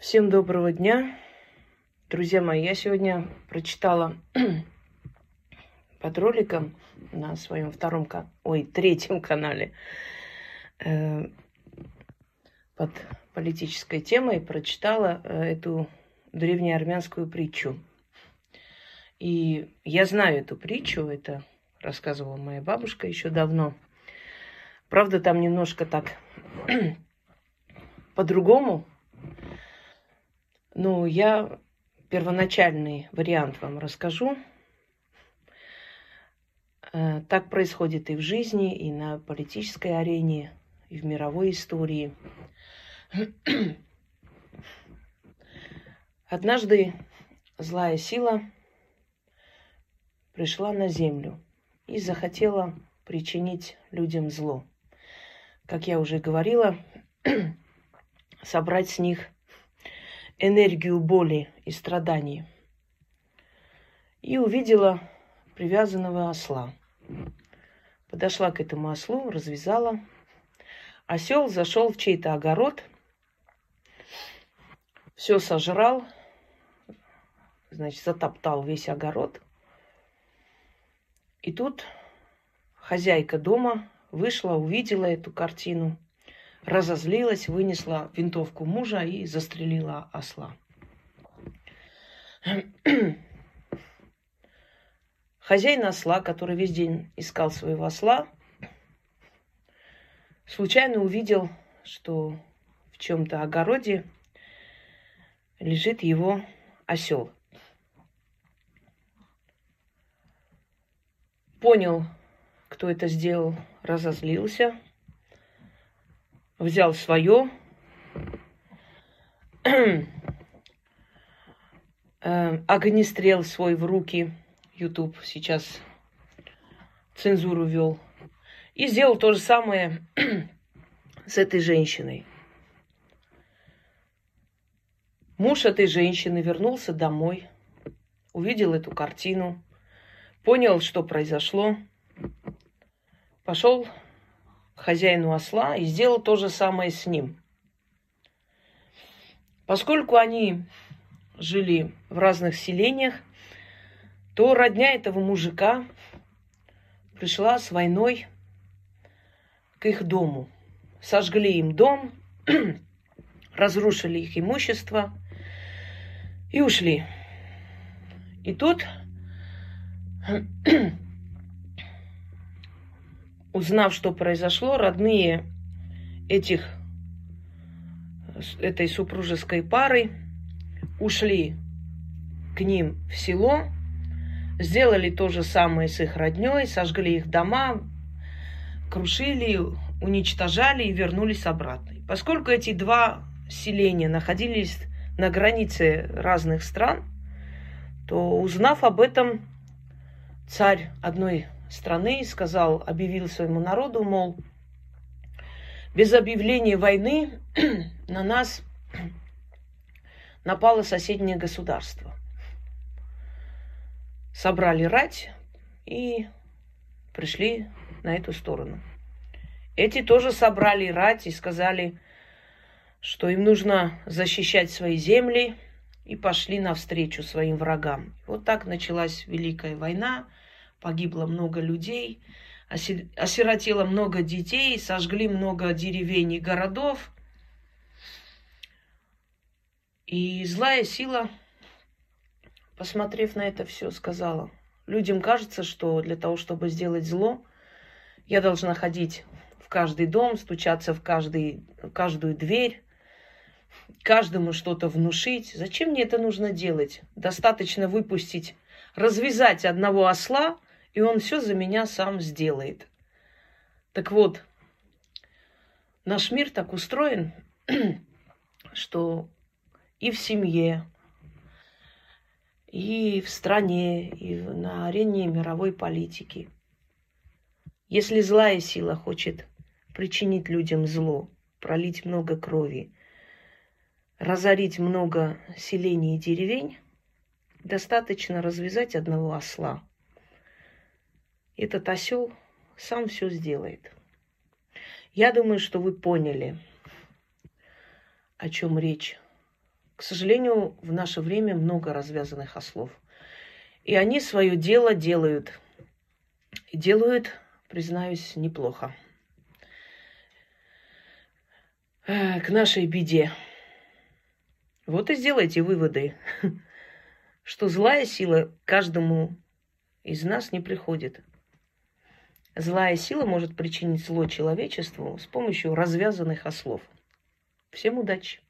Всем доброго дня. Друзья мои, я сегодня прочитала под роликом на своем втором, ой, третьем канале э, под политической темой прочитала э, эту древнеармянскую притчу. И я знаю эту притчу, это рассказывала моя бабушка еще давно. Правда, там немножко так по-другому, ну, я первоначальный вариант вам расскажу. Э, так происходит и в жизни, и на политической арене, и в мировой истории. Однажды злая сила пришла на землю и захотела причинить людям зло. Как я уже говорила, собрать с них энергию боли и страданий. И увидела привязанного осла. Подошла к этому ослу, развязала. Осел зашел в чей-то огород, все сожрал, значит, затоптал весь огород. И тут хозяйка дома вышла, увидела эту картину – разозлилась, вынесла винтовку мужа и застрелила осла. Хозяин осла, который весь день искал своего осла, случайно увидел, что в чем-то огороде лежит его осел. Понял, кто это сделал, разозлился – взял свое, э, огнестрел свой в руки, YouTube сейчас цензуру вел, и сделал то же самое с этой женщиной. Муж этой женщины вернулся домой, увидел эту картину, понял, что произошло, пошел хозяину осла и сделал то же самое с ним. Поскольку они жили в разных селениях, то родня этого мужика пришла с войной к их дому. Сожгли им дом, разрушили их имущество и ушли. И тут узнав, что произошло, родные этих, этой супружеской пары ушли к ним в село, сделали то же самое с их родней, сожгли их дома, крушили, уничтожали и вернулись обратно. Поскольку эти два селения находились на границе разных стран, то узнав об этом, царь одной страны и сказал, объявил своему народу, мол, без объявления войны на нас напало соседнее государство. Собрали рать и пришли на эту сторону. Эти тоже собрали рать и сказали, что им нужно защищать свои земли, и пошли навстречу своим врагам. Вот так началась Великая война – погибло много людей, осиротело много детей, сожгли много деревень и городов. И злая сила, посмотрев на это все, сказала, людям кажется, что для того, чтобы сделать зло, я должна ходить в каждый дом, стучаться в, каждый, в каждую дверь, каждому что-то внушить. Зачем мне это нужно делать? Достаточно выпустить, развязать одного осла – и он все за меня сам сделает. Так вот, наш мир так устроен, что и в семье, и в стране, и на арене мировой политики. Если злая сила хочет причинить людям зло, пролить много крови, разорить много селений и деревень, достаточно развязать одного осла – этот осел сам все сделает. Я думаю, что вы поняли, о чем речь, К сожалению, в наше время много развязанных ослов. И они свое дело делают. И делают, признаюсь, неплохо. К нашей беде. Вот и сделайте выводы, что злая сила каждому из нас не приходит. Злая сила может причинить зло человечеству с помощью развязанных ослов. Всем удачи!